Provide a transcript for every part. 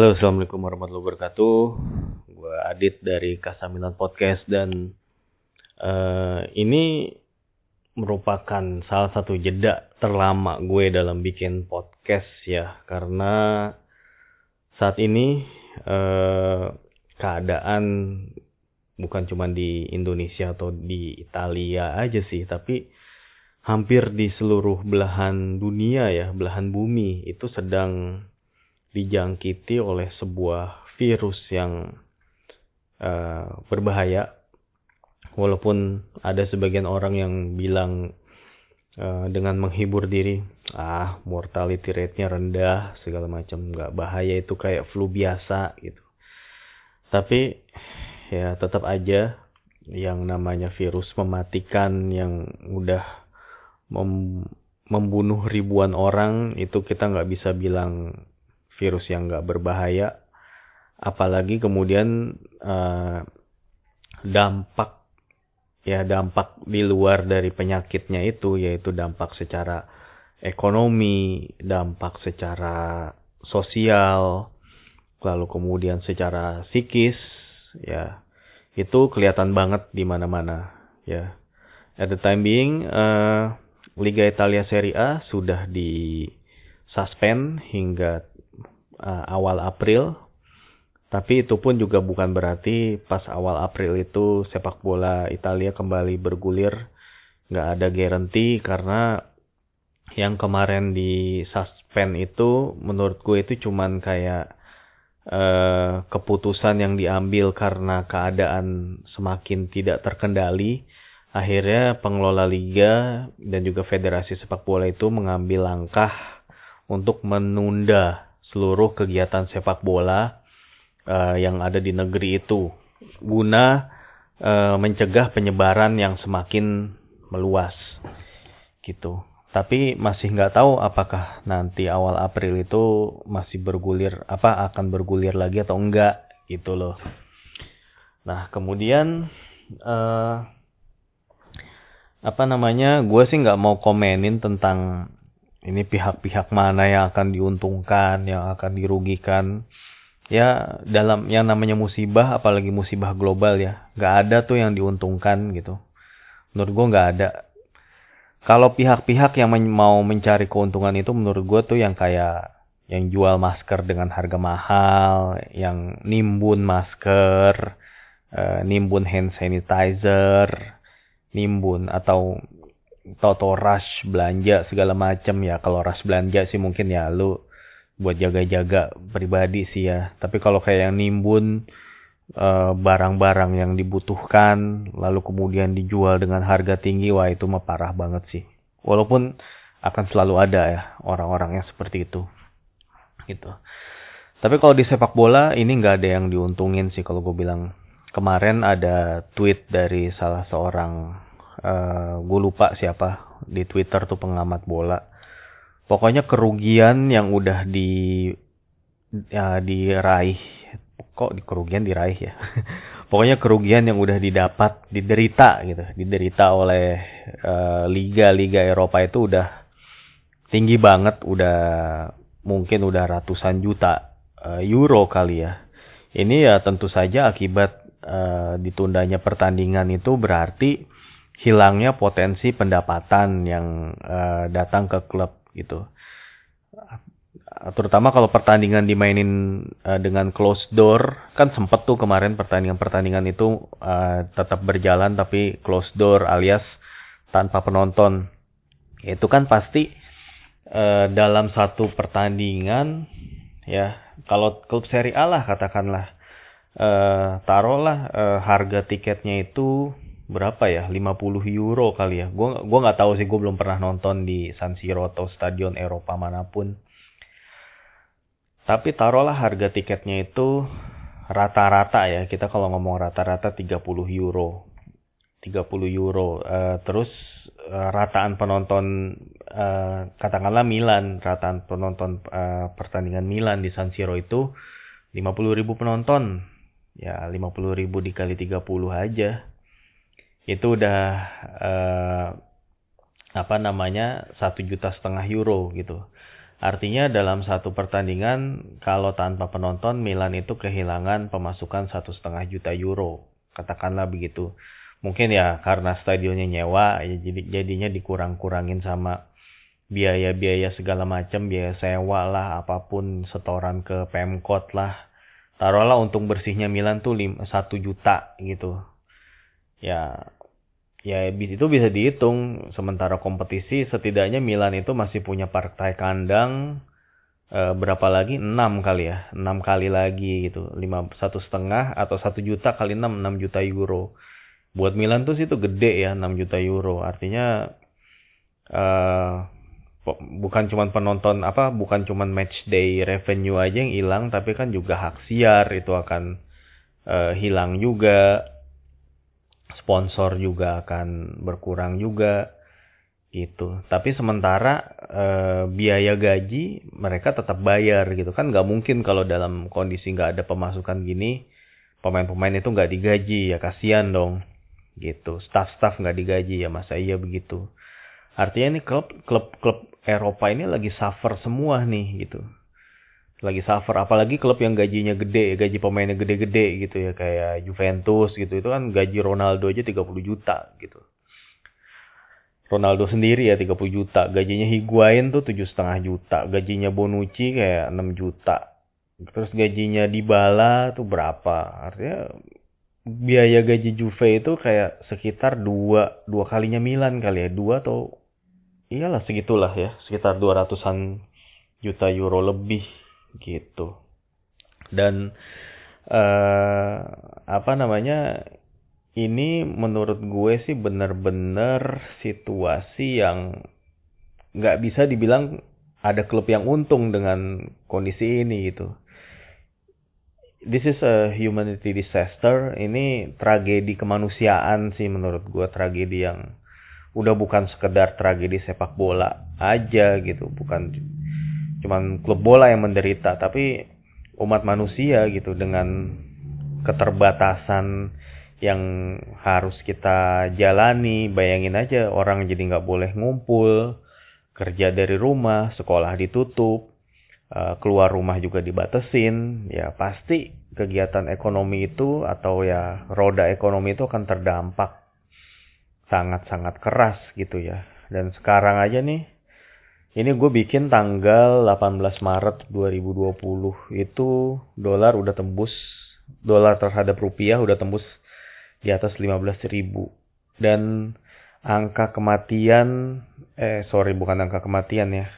Halo, assalamualaikum warahmatullahi wabarakatuh. Gue Adit dari Kasamilan Podcast dan eh, ini merupakan salah satu jeda terlama gue dalam bikin podcast ya, karena saat ini eh, keadaan bukan cuma di Indonesia atau di Italia aja sih, tapi hampir di seluruh belahan dunia ya, belahan bumi itu sedang dijangkiti oleh sebuah virus yang uh, berbahaya. Walaupun ada sebagian orang yang bilang uh, dengan menghibur diri, ah mortality rate-nya rendah, segala macam nggak bahaya itu kayak flu biasa gitu. Tapi ya tetap aja yang namanya virus mematikan yang udah mem membunuh ribuan orang itu kita nggak bisa bilang virus yang nggak berbahaya, apalagi kemudian uh, dampak ya dampak di luar dari penyakitnya itu yaitu dampak secara ekonomi, dampak secara sosial, lalu kemudian secara psikis ya itu kelihatan banget di mana-mana ya. At the time being uh, Liga Italia Serie A sudah di suspend hingga uh, awal April. Tapi itu pun juga bukan berarti pas awal April itu sepak bola Italia kembali bergulir. Nggak ada garansi karena yang kemarin di suspend itu menurut gue itu cuman kayak uh, keputusan yang diambil karena keadaan semakin tidak terkendali. Akhirnya pengelola liga dan juga federasi sepak bola itu mengambil langkah untuk menunda seluruh kegiatan sepak bola uh, yang ada di negeri itu guna uh, mencegah penyebaran yang semakin meluas gitu. Tapi masih nggak tahu apakah nanti awal April itu masih bergulir apa akan bergulir lagi atau enggak gitu loh. Nah kemudian uh, apa namanya gue sih nggak mau komenin tentang ini pihak-pihak mana yang akan diuntungkan, yang akan dirugikan. Ya dalam yang namanya musibah, apalagi musibah global ya, nggak ada tuh yang diuntungkan gitu. Menurut gue nggak ada. Kalau pihak-pihak yang men mau mencari keuntungan itu menurut gue tuh yang kayak yang jual masker dengan harga mahal, yang nimbun masker, uh, nimbun hand sanitizer, nimbun atau Toto rush belanja segala macam ya. Kalau rush belanja sih mungkin ya lu buat jaga-jaga pribadi sih ya. Tapi kalau kayak yang nimbun eh, barang-barang yang dibutuhkan lalu kemudian dijual dengan harga tinggi wah itu mah parah banget sih. Walaupun akan selalu ada ya orang-orang yang seperti itu. Gitu. Tapi kalau di sepak bola ini nggak ada yang diuntungin sih. Kalau gue bilang kemarin ada tweet dari salah seorang eh, gue lupa siapa di Twitter tuh pengamat bola. Pokoknya kerugian yang udah di ya, diraih kok di kerugian diraih ya. Pokoknya kerugian yang udah didapat diderita gitu, diderita oleh eh, liga-liga uh, Eropa itu udah tinggi banget, udah mungkin udah ratusan juta uh, euro kali ya. Ini ya tentu saja akibat uh, ditundanya pertandingan itu berarti hilangnya potensi pendapatan yang uh, datang ke klub gitu. Terutama kalau pertandingan dimainin uh, dengan closed door, kan sempet tuh kemarin pertandingan-pertandingan itu uh, tetap berjalan tapi closed door alias tanpa penonton. Itu kan pasti uh, dalam satu pertandingan ya, kalau klub Serie A lah katakanlah uh, taruhlah uh, harga tiketnya itu berapa ya? 50 euro kali ya. Gue gua nggak tahu sih gue belum pernah nonton di San Siro atau stadion Eropa mana pun. Tapi taruhlah harga tiketnya itu rata-rata ya. Kita kalau ngomong rata-rata 30 euro. 30 euro. Uh, terus uh, rataan penonton uh, katakanlah Milan rataan penonton uh, pertandingan Milan di San Siro itu 50 ribu penonton. Ya 50 ribu dikali 30 aja itu udah uh, apa namanya satu juta setengah euro gitu Artinya dalam satu pertandingan kalau tanpa penonton Milan itu kehilangan pemasukan satu setengah juta euro, katakanlah begitu. Mungkin ya karena stadionnya nyewa, ya jadi jadinya dikurang-kurangin sama biaya-biaya segala macam, biaya sewa lah, apa pun setoran ke Pemkot lah. Taruhlah untung bersihnya Milan tuh satu juta gitu. Ya ya itu bisa dihitung. Sementara kompetisi setidaknya Milan itu masih punya partai kandang e, berapa lagi? Enam kali ya. Enam kali lagi gitu. Lima satu setengah atau satu juta kali enam enam juta euro. Buat Milan tuh situ gede ya enam juta euro. Artinya e, bukan cuma penonton apa bukan cuma match day revenue aja yang hilang tapi kan juga hak siar itu akan e, hilang juga sponsor juga akan berkurang juga gitu. Tapi sementara e, biaya gaji mereka tetap bayar gitu kan nggak mungkin kalau dalam kondisi nggak ada pemasukan gini pemain-pemain itu nggak digaji ya kasihan dong gitu. Staff-staff nggak digaji ya masa iya begitu. Artinya ini klub klub klub Eropa ini lagi suffer semua nih gitu lagi suffer. Apalagi klub yang gajinya gede gaji pemainnya gede-gede gitu ya kayak Juventus gitu. Itu kan gaji Ronaldo aja 30 juta gitu. Ronaldo sendiri ya 30 juta. Gajinya Higuain tuh tujuh setengah juta. Gajinya Bonucci kayak 6 juta. Terus gajinya Dybala tuh berapa? Artinya biaya gaji Juve itu kayak sekitar dua dua kalinya Milan kali ya. Dua atau iyalah segitulah ya. Sekitar dua ratusan juta euro lebih gitu dan uh, apa namanya ini menurut gue sih bener-bener situasi yang nggak bisa dibilang ada klub yang untung dengan kondisi ini gitu. This is a humanity disaster. Ini tragedi kemanusiaan sih menurut gue tragedi yang udah bukan sekedar tragedi sepak bola aja gitu, bukan cuman klub bola yang menderita tapi umat manusia gitu dengan keterbatasan yang harus kita jalani. Bayangin aja orang jadi nggak boleh ngumpul kerja dari rumah sekolah ditutup eh, keluar rumah juga dibatesin ya pasti kegiatan ekonomi itu atau ya roda ekonomi itu akan terdampak sangat-sangat keras gitu ya. Dan sekarang aja nih ini gue bikin tanggal 18 Maret 2020 itu dolar udah tembus dolar terhadap rupiah udah tembus di atas 15 ribu. Dan angka kematian eh sorry bukan angka kematian ya.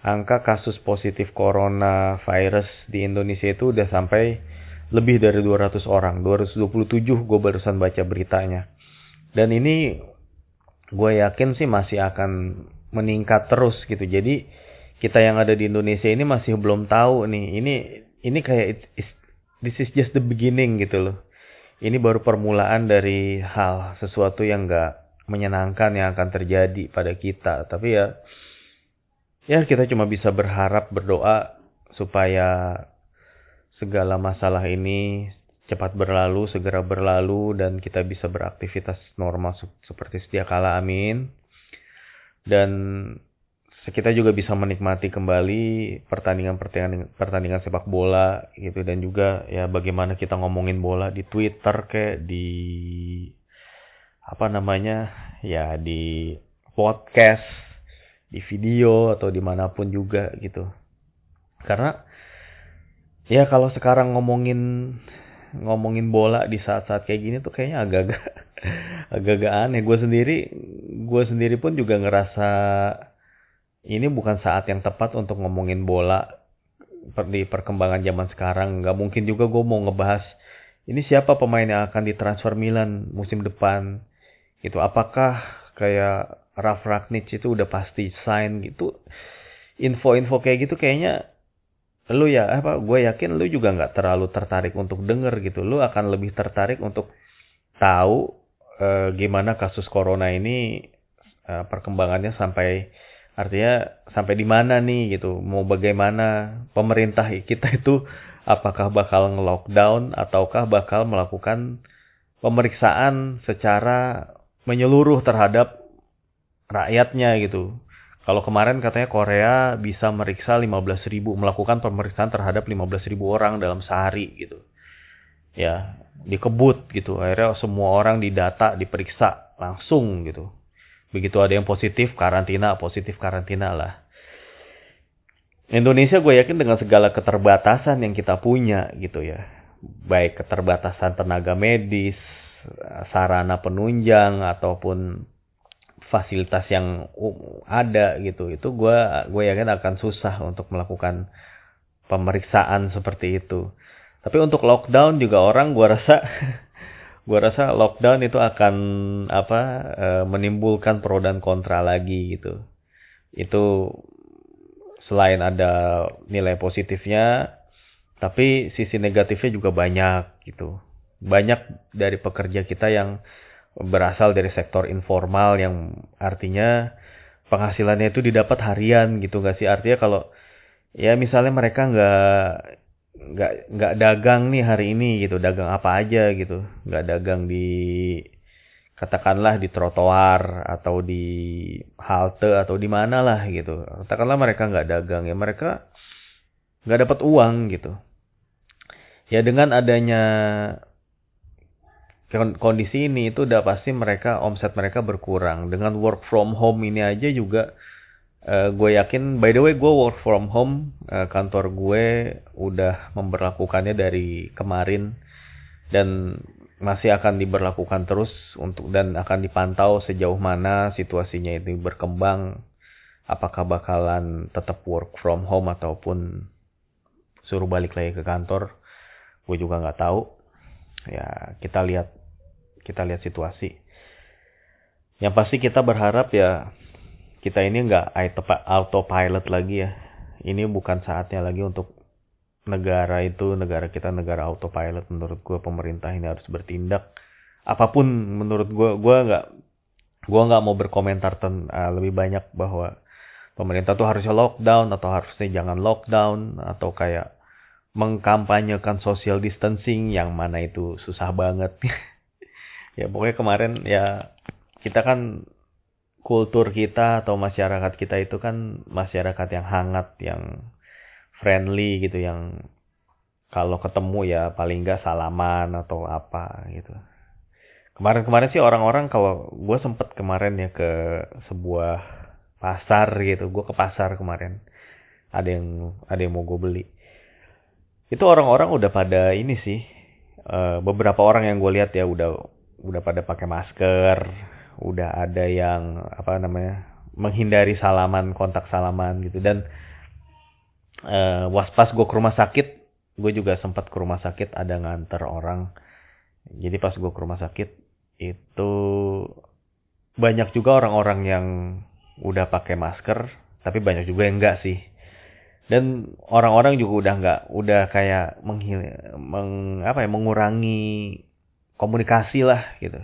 Angka kasus positif coronavirus di Indonesia itu udah sampai lebih dari 200 orang. 227 gue barusan baca beritanya. Dan ini gue yakin sih masih akan meningkat terus gitu. Jadi kita yang ada di Indonesia ini masih belum tahu nih. Ini ini kayak it, this is just the beginning gitu loh. Ini baru permulaan dari hal sesuatu yang enggak menyenangkan yang akan terjadi pada kita. Tapi ya ya kita cuma bisa berharap berdoa supaya segala masalah ini cepat berlalu, segera berlalu dan kita bisa beraktivitas normal seperti sedia kala. Amin dan kita juga bisa menikmati kembali pertandingan-pertandingan pertandingan sepak bola gitu. Dan juga ya bagaimana kita ngomongin bola di Twitter kayak di apa namanya ya di podcast di video atau di mana pun juga gitu. Karena ya kalau sekarang ngomongin ngomongin bola di saat-saat kayak gini tuh kayaknya agak-agak agak-agak aneh. Gue sendiri, gue sendiri pun juga ngerasa ini bukan saat yang tepat untuk ngomongin bola di perkembangan zaman sekarang. Gak mungkin juga gue mau ngebahas ini siapa pemain yang akan ditransfer Milan musim depan. Gitu. Apakah kayak Raf Ragnic itu udah pasti sign gitu. Info-info kayak gitu kayaknya lu ya apa gue yakin lu juga nggak terlalu tertarik untuk denger gitu. Lu akan lebih tertarik untuk tahu uh, gimana kasus corona ini uh, perkembangannya sampai artinya sampai di mana nih gitu. Mau bagaimana pemerintah kita itu apakah bakal nge-lockdown ataukah bakal melakukan pemeriksaan secara menyeluruh terhadap rakyatnya gitu Kalau kemarin katanya Korea bisa meriksa 15 ribu, melakukan pemeriksaan terhadap 15 ribu orang dalam sehari gitu. Ya, dikebut gitu. Akhirnya semua orang didata, diperiksa langsung gitu. Begitu ada yang positif, karantina, positif karantina lah. Indonesia gue yakin dengan segala keterbatasan yang kita punya gitu ya. Baik keterbatasan tenaga medis, sarana penunjang, ataupun fasilitas yang ada gitu. Itu gue gue yakin akan susah untuk melakukan pemeriksaan seperti itu. Tapi untuk lockdown juga orang gue rasa gue rasa lockdown itu akan apa e, menimbulkan pro dan kontra lagi gitu. Itu selain ada nilai positifnya tapi sisi negatifnya juga banyak gitu. Banyak dari pekerja kita yang berasal dari sektor informal yang artinya penghasilannya itu didapat harian gitu gak sih? Artinya kalau ya misalnya mereka nggak nggak nggak dagang nih hari ini gitu dagang apa aja gitu nggak dagang di katakanlah di trotoar atau di halte atau di mana lah gitu. Katakanlah mereka nggak dagang ya mereka nggak dapat uang gitu. Ya dengan adanya kondisi ini itu udah pasti mereka omset mereka berkurang. Dengan work from home ini aja juga uh, gue yakin by the way gue work from home uh, kantor gue udah memperlakukannya dari kemarin. Dan masih akan diberlakukan terus untuk dan akan dipantau sejauh mana situasinya itu berkembang. Apakah bakalan tetap work from home ataupun suruh balik lagi ke kantor gue juga nggak tahu. Ya kita lihat kita lihat situasi. Yang pasti kita berharap ya kita ini nggak autopilot lagi ya. Ini bukan saatnya lagi untuk negara itu, negara kita negara autopilot. Menurut gue pemerintah ini harus bertindak. Apa pun menurut gue, gue nggak gue nggak mau berkomentar ten, uh, lebih banyak bahwa pemerintah tuh harusnya lockdown atau harusnya jangan lockdown atau kayak mengkampanyekan social distancing yang mana itu susah banget ya pokoknya kemarin ya kita kan kultur kita atau masyarakat kita itu kan masyarakat yang hangat yang friendly gitu yang kalau ketemu ya paling enggak salaman atau apa gitu. Kemarin-kemarin sih orang-orang kalau gue sempet kemarin ya ke sebuah pasar gitu gue ke pasar kemarin. Ada yang ada yang mau gue beli. Itu orang-orang udah pada ini sih uh, beberapa orang yang gue lihat ya udah udah pada pakai masker, udah ada yang apa namanya menghindari salaman, kontak salaman gitu dan uh, was pas gue ke rumah sakit, gue juga sempat ke rumah sakit ada nganter orang. Jadi pas gue ke rumah sakit itu banyak juga orang-orang yang udah pakai masker, tapi banyak juga yang enggak sih. Dan orang-orang juga udah enggak, udah kayak menghil, meng, apa ya, mengurangi komunikasi lah gitu.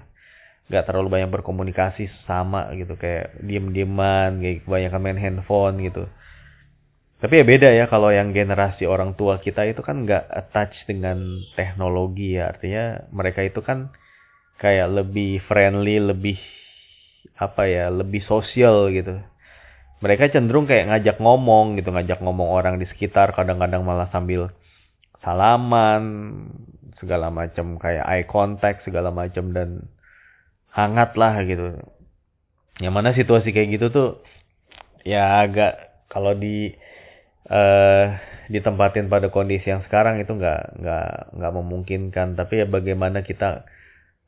Nggak terlalu banyak berkomunikasi sama gitu. Kayak diem dieman kayak kebanyakan main handphone gitu. Tapi ya beda ya kalau yang generasi orang tua kita itu kan nggak attach dengan teknologi ya. Artinya mereka itu kan kayak lebih friendly lebih apa ya lebih sosial gitu. Mereka cenderung kayak ngajak ngomong gitu. Ngajak ngomong orang di sekitar kadang-kadang malah sambil salaman segala macam kayak eye contact segala macam dan hangat lah gitu. Yang mana situasi kayak gitu tuh ya agak kalau di uh, ditempatin pada kondisi yang sekarang itu nggak nggak nggak memungkinkan. Tapi ya bagaimana kita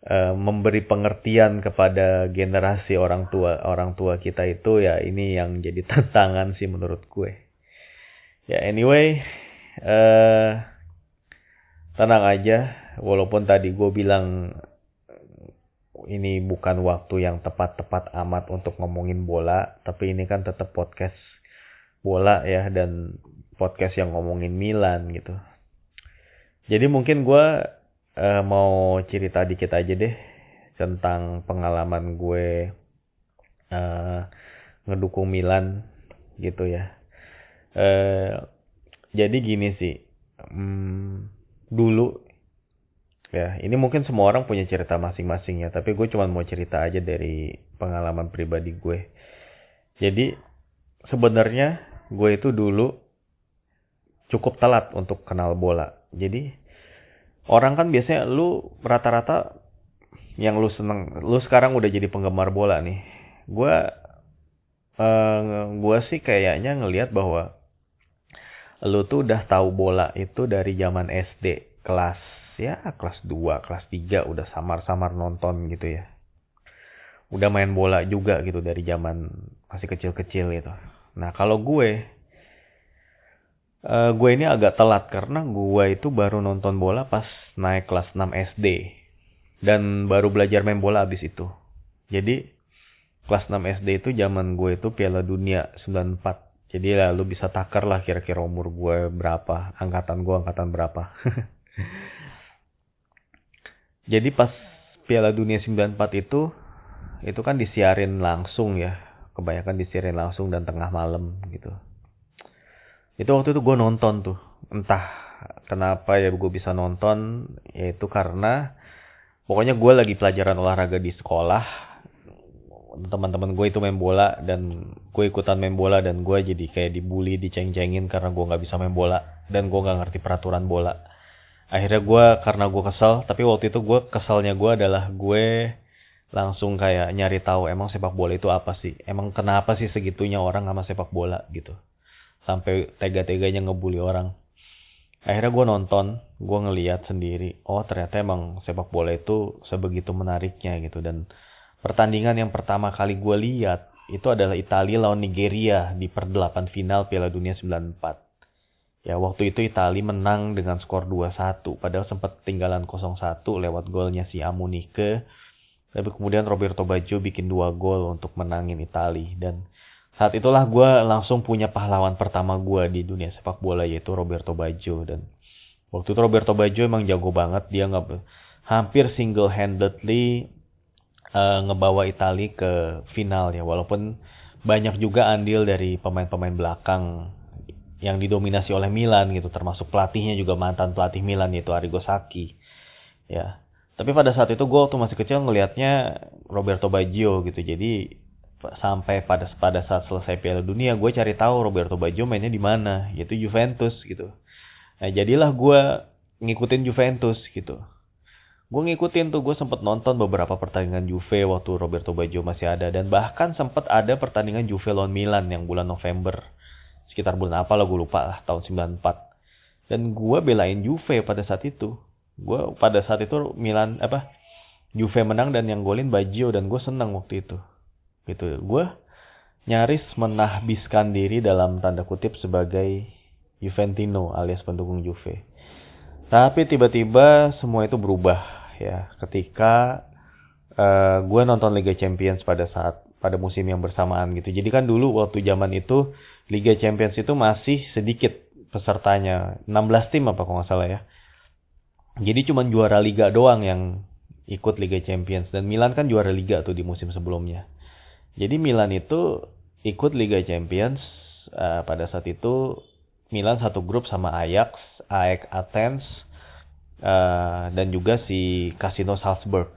uh, memberi pengertian kepada generasi orang tua orang tua kita itu ya ini yang jadi tantangan sih menurut gue. Ya anyway. Uh, tenang aja walaupun tadi gue bilang ini bukan waktu yang tepat-tepat amat untuk ngomongin bola tapi ini kan tetap podcast bola ya dan podcast yang ngomongin Milan gitu. Jadi mungkin gue uh, mau cerita dikit aja deh tentang pengalaman gue uh, ngedukung Milan gitu ya. Uh, jadi gini sih hmm, dulu ya ini mungkin semua orang punya cerita masing-masing ya tapi gue cuma mau cerita aja dari pengalaman pribadi gue jadi sebenarnya gue itu dulu cukup telat untuk kenal bola. Jadi orang kan biasanya lu rata-rata yang lu seneng, lu sekarang udah jadi penggemar bola nih. Gue uh, gue sih kayaknya ngelihat bahwa lu tuh udah tahu bola itu dari zaman SD kelas ya kelas 2, kelas 3 udah samar-samar nonton gitu ya. Udah main bola juga gitu dari zaman masih kecil-kecil gitu. Nah, kalau gue uh, gue ini agak telat karena gue itu baru nonton bola pas naik kelas 6 SD dan baru belajar main bola abis itu. Jadi kelas 6 SD itu zaman gue itu Piala Dunia 94. Jadi lah lu bisa takar lah kira-kira umur gue berapa, angkatan gue angkatan berapa. Jadi pas Piala Dunia 94 itu itu kan disiarin langsung ya. Kebanyakan disiarin langsung dan tengah malam gitu. Itu waktu itu gue nonton tuh. Entah kenapa ya gue bisa nonton. Yaitu karena pokoknya gue lagi pelajaran olahraga di sekolah. Teman-teman gue itu main bola dan gue ikutan main bola dan gue jadi kayak dibully, diceng-cengin karena gue nggak bisa main bola dan gue nggak ngerti peraturan bola. Akhirnya gue karena gue kesel, tapi waktu itu gue keselnya gue adalah gue langsung kayak nyari tahu emang sepak bola itu apa sih? Emang kenapa sih segitunya orang sama sepak bola gitu? sampai tega-teganya ngebully orang. Akhirnya gue nonton, gue ngeliat sendiri, oh ternyata emang sepak bola itu sebegitu menariknya gitu. Dan pertandingan yang pertama kali gue lihat itu adalah Italia lawan Nigeria di perdelapan final Piala Dunia 94. Ya waktu itu Italia menang dengan skor 2-1, padahal sempat tinggalan 0-1 lewat golnya si Amunike. Tapi kemudian Roberto Baggio bikin dua gol untuk menangin Italia dan saat itulah gue langsung punya pahlawan pertama gue di dunia sepak bola yaitu Roberto Baggio dan waktu itu Roberto Baggio emang jago banget dia nggak hampir single handedly uh, ngebawa Italia ke final ya walaupun banyak juga andil dari pemain-pemain belakang yang didominasi oleh Milan gitu. Termasuk pelatihnya juga mantan pelatih Milan yaitu Arrigo Sacchi. Ya. Tapi pada saat itu gue waktu masih kecil ngelihatnya Roberto Baggio gitu. Jadi sampai pada pada saat selesai Piala Dunia gue cari tahu Roberto Baggio mainnya di mana yaitu Juventus gitu. Nah jadilah gue ngikutin Juventus gitu gue ngikutin tuh gue sempet nonton beberapa pertandingan Juve waktu Roberto Baggio masih ada dan bahkan sempet ada pertandingan Juve lawan Milan yang bulan November. Sekitar bulan apa lah gue lupa lah tahun 94 dan gue belain Juve pada saat itu. Gue pada saat itu Milan apa Juve menang dan yang golin Baggio dan gue senang waktu itu. Gitu. Gue nyaris menahbiskan diri dalam tanda kutip sebagai Juventino alias pendukung Juve. Tapi tiba-tiba semua itu berubah ya. Ketika uh, gue nonton Liga Champions pada saat pada musim yang bersamaan gitu. Jadi kan dulu waktu zaman itu Liga Champions itu masih sedikit pesertanya. 16 tim apa kalau nggak salah ya. Jadi cuma juara liga doang yang ikut Liga Champions. Dan Milan kan juara liga tuh di musim sebelumnya. Jadi Milan itu ikut Liga Champions uh, pada saat itu Milan satu grup sama Ajax, AEK Athens, uh, dan juga si Casino Salzburg.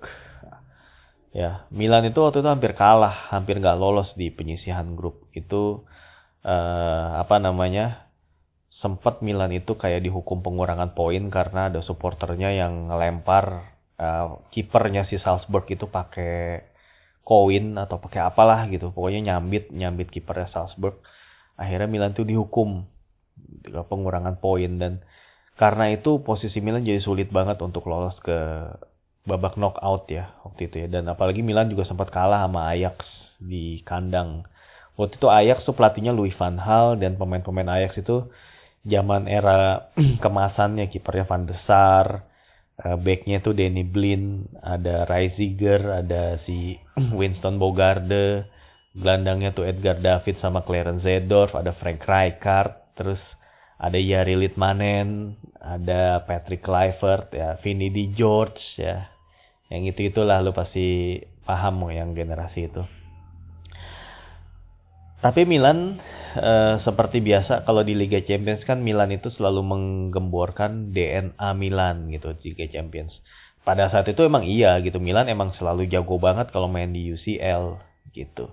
Ya, Milan itu waktu itu hampir kalah, hampir nggak lolos di penyisihan grup. Itu uh, apa namanya? Sempat Milan itu kayak dihukum pengurangan poin karena ada supporternya yang ngelempar uh, kipernya si Salzburg itu pakai koin atau pakai apalah gitu pokoknya nyambit nyambit kipernya Salzburg akhirnya Milan tuh dihukum pengurangan poin dan karena itu posisi Milan jadi sulit banget untuk lolos ke babak knockout ya waktu itu ya. Dan apalagi Milan juga sempat kalah sama Ajax di kandang. Waktu itu Ajax tuh pelatihnya Louis van Gaal dan pemain-pemain Ajax itu zaman era kemasannya kipernya Van der Sar uh, backnya tuh Danny Blin, ada Reisiger, ada si Winston Bogarde, gelandangnya tuh Edgar David sama Clarence Zedorf, ada Frank Rijkaard, terus ada Yari Litmanen, ada Patrick Kluivert, ya, Vinny Di George, ya. Yang itu itulah lu pasti paham yang generasi itu. Tapi Milan Eh, seperti biasa kalau di Liga Champions kan Milan itu selalu menggemborkan DNA Milan gitu di Liga Champions. Pada saat itu emang iya gitu Milan emang selalu jago banget kalau main di UCL gitu.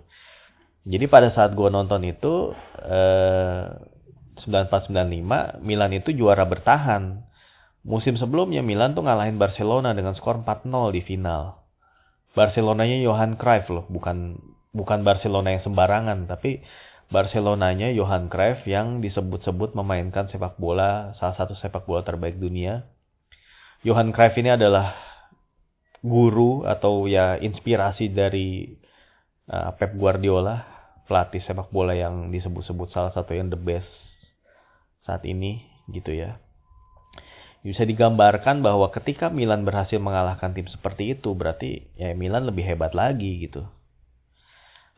Jadi pada saat gue nonton itu eh, 94-95 Milan itu juara bertahan. Musim sebelumnya Milan tuh ngalahin Barcelona dengan skor 4-0 di final. Barcelonanya Johan Cruyff loh, bukan bukan Barcelona yang sembarangan, tapi Barcelonanya Johan Cruyff yang disebut-sebut memainkan sepak bola salah satu sepak bola terbaik dunia. Johan Cruyff ini adalah guru atau ya inspirasi dari uh, Pep Guardiola, pelatih sepak bola yang disebut-sebut salah satu yang the best saat ini gitu ya. Bisa digambarkan bahwa ketika Milan berhasil mengalahkan tim seperti itu berarti ya Milan lebih hebat lagi gitu.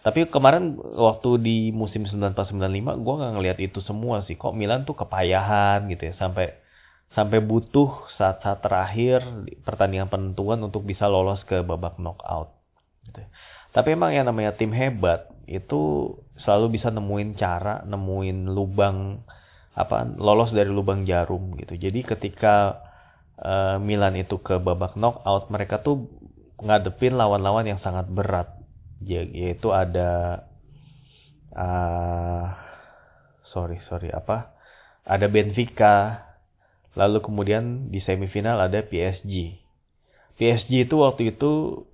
Tapi kemarin waktu di musim 94-95 gue nggak ngelihat itu semua sih. Kok Milan tuh kepayahan gitu ya sampai sampai butuh saat-saat terakhir pertandingan penentuan untuk bisa lolos ke babak knockout. Gitu. Tapi emang yang namanya tim hebat itu selalu bisa nemuin cara, nemuin lubang apa lolos dari lubang jarum gitu. Jadi ketika uh, Milan itu ke babak knockout, mereka tuh ngadepin lawan-lawan yang sangat berat. Ya, yaitu ada uh, sorry sorry apa? Ada Benfica lalu kemudian di semifinal ada PSG PSG itu waktu itu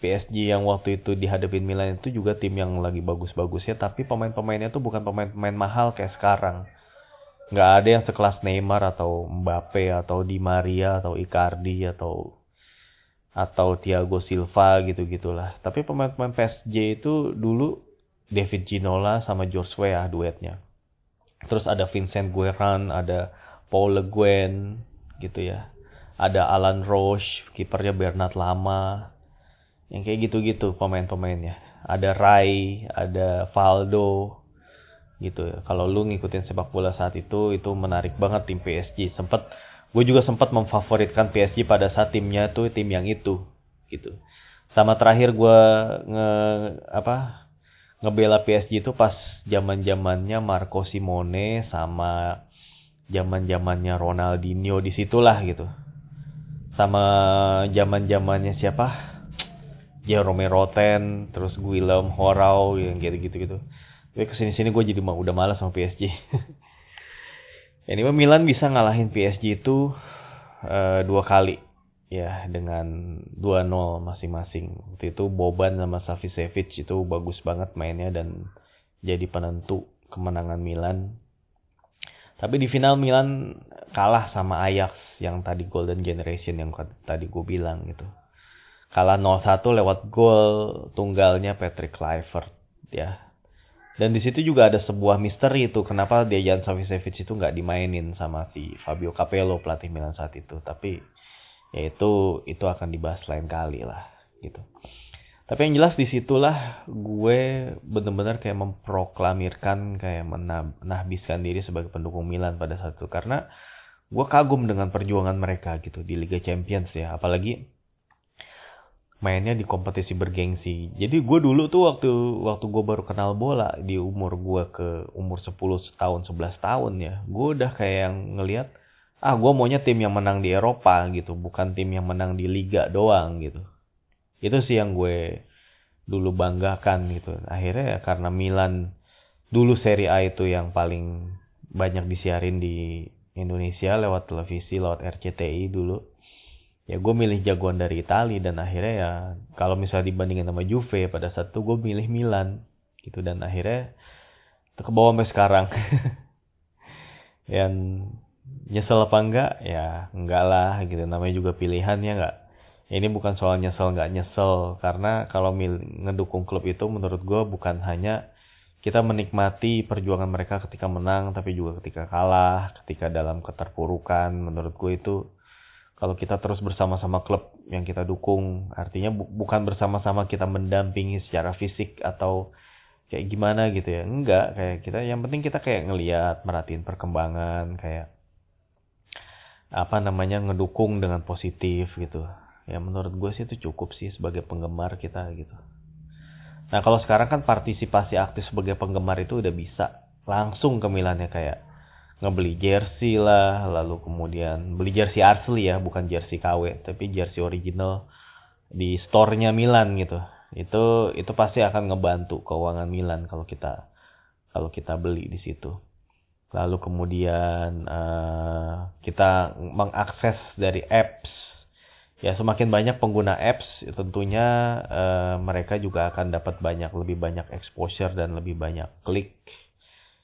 PSG yang waktu itu dihadapin Milan itu juga tim yang lagi bagus-bagusnya tapi pemain-pemainnya tuh bukan pemain-pemain mahal kayak sekarang nggak ada yang sekelas Neymar atau Mbappe atau Di Maria atau Icardi atau atau Thiago Silva gitu gitulah. Tapi pemain-pemain PSG itu dulu David Ginola sama George Weah duetnya. Terus ada Vincent Guerin, ada Paul Le Guen gitu ya. Ada Alan Roche, kipernya Bernard Lama. Yang kayak gitu-gitu pemain-pemainnya. Ada Rai, ada Valdo gitu ya. Kalau lu ngikutin sepak bola saat itu itu menarik banget tim PSG. Sempet gue juga sempat memfavoritkan PSG pada saat timnya tuh tim yang itu gitu sama terakhir gue nge apa ngebela PSG itu pas zaman zamannya Marco Simone sama zaman zamannya Ronaldinho di situlah gitu sama zaman zamannya siapa Jerome Roten terus Guillaume Horau yang gitu gitu gitu tapi ke sini sini gue jadi udah malas sama PSG Ini Milan bisa ngalahin PSG itu uh, dua kali ya dengan 2-0 masing-masing. Waktu itu Boban sama Savicevic itu bagus banget mainnya dan jadi penentu kemenangan Milan. Tapi di final Milan kalah sama Ajax yang tadi Golden Generation yang tadi gue bilang gitu. Kalah 0-1 lewat gol tunggalnya Patrick Kluivert ya dan di situ juga ada sebuah misteri itu kenapa Dejan Savicevic itu nggak dimainin sama si Fabio Capello pelatih Milan saat itu. Tapi ya itu itu akan dibahas lain kali lah gitu. Tapi yang jelas di situlah gue bener-bener kayak memproklamirkan kayak menahbiskan diri sebagai pendukung Milan pada saat itu karena gue kagum dengan perjuangan mereka gitu di Liga Champions ya apalagi mainnya di kompetisi bergengsi. Jadi gue dulu tuh waktu waktu gue baru kenal bola di umur gue ke umur 10 tahun 11 tahun ya, gue udah kayak yang ngelihat ah gue maunya tim yang menang di Eropa gitu, bukan tim yang menang di liga doang gitu. Itu sih yang gue dulu banggakan gitu. Akhirnya ya karena Milan dulu Serie A itu yang paling banyak disiarin di Indonesia lewat televisi, lewat RCTI dulu ya gue milih jagoan dari Italia dan akhirnya ya kalau misalnya dibandingin sama Juve pada saat itu gue milih Milan gitu. Dan akhirnya ke bawah sampai sekarang. Yang nyesel apa enggak? Ya enggak lah gitu. Namanya juga pilihan ya enggak? Ini bukan soal nyesel enggak nyesel. Karena kalau ngedukung klub itu menurut gue bukan hanya kita menikmati perjuangan mereka ketika menang tapi juga ketika kalah ketika dalam keterpurukan. Menurut gue itu kalau kita terus bersama-sama klub yang kita dukung artinya bu bukan bersama-sama kita mendampingi secara fisik atau kayak gimana gitu ya. Enggak kayak kita yang penting kita kayak ngelihat merhatiin perkembangan kayak apa namanya ngedukung dengan positif gitu. Ya menurut gue sih itu cukup sih sebagai penggemar kita gitu. Nah kalau sekarang kan partisipasi aktif sebagai penggemar itu udah bisa langsung ke Milan ya kayak ngebeli jersey lah, lalu kemudian beli jersey asli ya, bukan jersey KW, tapi jersey original di store-nya Milan gitu. Itu itu pasti akan ngebantu keuangan Milan kalau kita kalau kita beli di situ. Lalu kemudian uh, kita mengakses dari apps. Ya semakin banyak pengguna apps, tentunya uh, mereka juga akan dapat banyak lebih banyak exposure dan lebih banyak klik.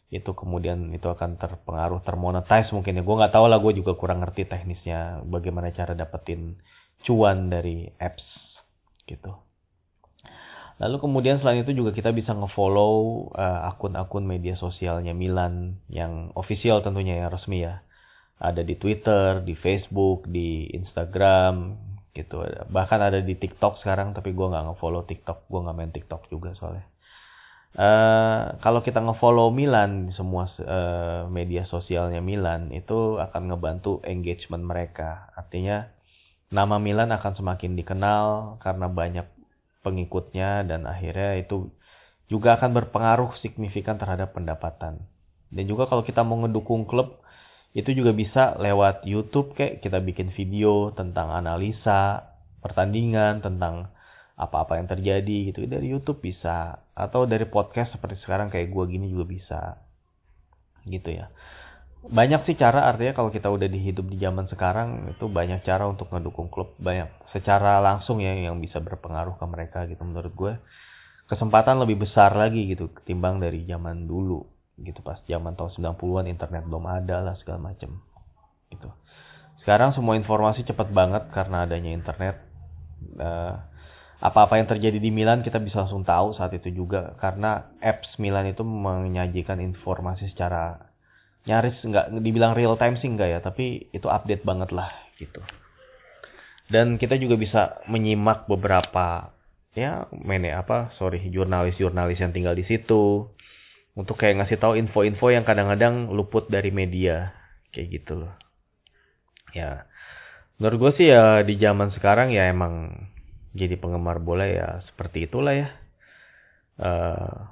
Itu kemudian itu akan terpengaruh termonetize mungkin ya. Gue nggak tahu lah, gue juga kurang ngerti teknisnya bagaimana cara dapetin cuan dari apps gitu. Lalu kemudian selain itu juga kita bisa ngefollow uh, akun-akun media sosialnya Milan yang official tentunya yang resmi ya. Ada di Twitter, di Facebook, di Instagram gitu. Bahkan ada di TikTok sekarang tapi gue nggak ngefollow TikTok, gue nggak main TikTok juga soalnya. Uh, kalau kita ngefollow Milan semua uh, media sosialnya Milan itu akan ngebantu engagement mereka. Artinya nama Milan akan semakin dikenal karena banyak pengikutnya dan akhirnya itu juga akan berpengaruh signifikan terhadap pendapatan. Dan juga kalau kita mau ngedukung klub itu juga bisa lewat YouTube kayak kita bikin video tentang analisa pertandingan, tentang apa-apa yang terjadi gitu dari YouTube bisa atau dari podcast seperti sekarang kayak gua gini juga bisa. Gitu ya. Banyak sih cara artinya kalau kita udah dihidup di zaman sekarang itu banyak cara untuk ngedukung klub. Banyak secara langsung ya yang bisa berpengaruh ke mereka gitu menurut gue kesempatan lebih besar lagi gitu ketimbang dari zaman dulu gitu pas zaman tahun 90-an internet belum ada lah segala macem. Gitu. Sekarang semua informasi cepat banget karena adanya internet. Uh, apa-apa yang terjadi di Milan kita bisa langsung tahu saat itu juga. Karena apps Milan itu menyajikan informasi secara nyaris. Nggak dibilang real time sih enggak ya tapi itu update banget lah gitu. Dan kita juga bisa menyimak beberapa ya mene apa sorry jurnalis-jurnalis yang tinggal di situ. Untuk kayak ngasih tahu info-info yang kadang-kadang luput dari media. Kayak gitu loh. Ya. Menurut gue sih ya di zaman sekarang ya emang jadi penggemar bola ya seperti itulah ya. Uh,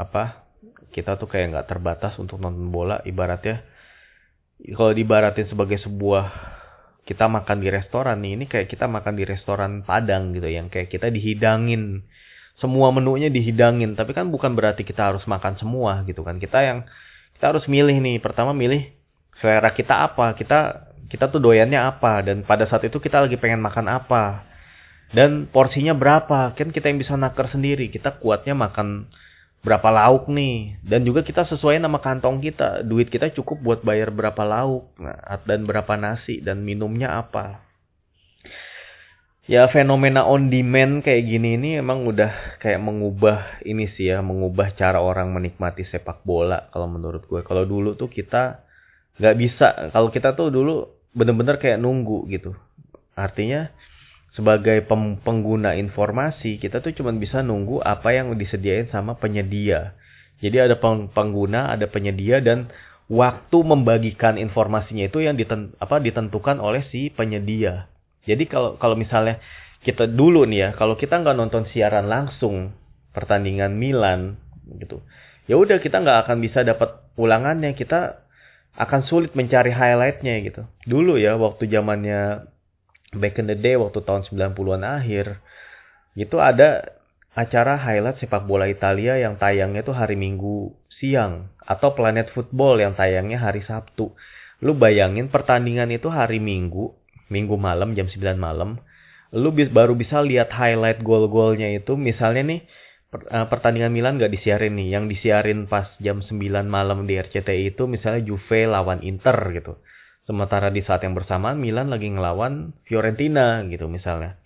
apa kita tuh kayak nggak terbatas untuk nonton bola ibaratnya. Kalau dibaratin sebagai sebuah kita makan di restoran nih ini kayak kita makan di restoran Padang gitu yang kayak kita dihidangin. Semua menunya dihidangin tapi kan bukan berarti kita harus makan semua gitu kan. Kita yang kita harus milih nih pertama milih selera kita apa kita kita tuh doyannya apa dan pada saat itu kita lagi pengen makan apa dan porsinya berapa? Kan kita yang bisa naker sendiri. Kita kuatnya makan berapa lauk nih. Dan juga kita sesuai nama kantong kita. Duit kita cukup buat bayar berapa lauk nah, dan berapa nasi dan minumnya apa. Ya fenomena on demand kayak gini ini emang udah kayak mengubah ini sih ya mengubah cara orang menikmati sepak bola kalau menurut gue. Kalau dulu tuh kita nggak bisa. Kalau kita tuh dulu bener-bener kayak nunggu gitu. Artinya sebagai pengguna informasi kita tuh cuma bisa nunggu apa yang disediain sama penyedia. Jadi ada pengguna, ada penyedia dan waktu membagikan informasinya itu yang diten, apa ditentukan oleh si penyedia. Jadi kalau kalau misalnya kita dulu nih ya, kalau kita nggak nonton siaran langsung pertandingan Milan gitu, ya udah kita nggak akan bisa dapat ulangannya. Kita akan sulit mencari highlightnya gitu. Dulu ya waktu zamannya back in the day waktu tahun 90-an akhir itu ada acara highlight sepak bola Italia yang tayangnya tuh hari Minggu siang atau Planet Football yang tayangnya hari Sabtu. Lu bayangin pertandingan itu hari Minggu, Minggu malam jam 9 malam. Lu baru bisa lihat highlight gol-golnya itu misalnya nih eh, pertandingan Milan gak disiarin nih. Yang disiarin pas jam 9 malam di RCTI itu misalnya Juve lawan Inter gitu. Sementara di saat yang bersamaan Milan lagi ngelawan Fiorentina gitu misalnya.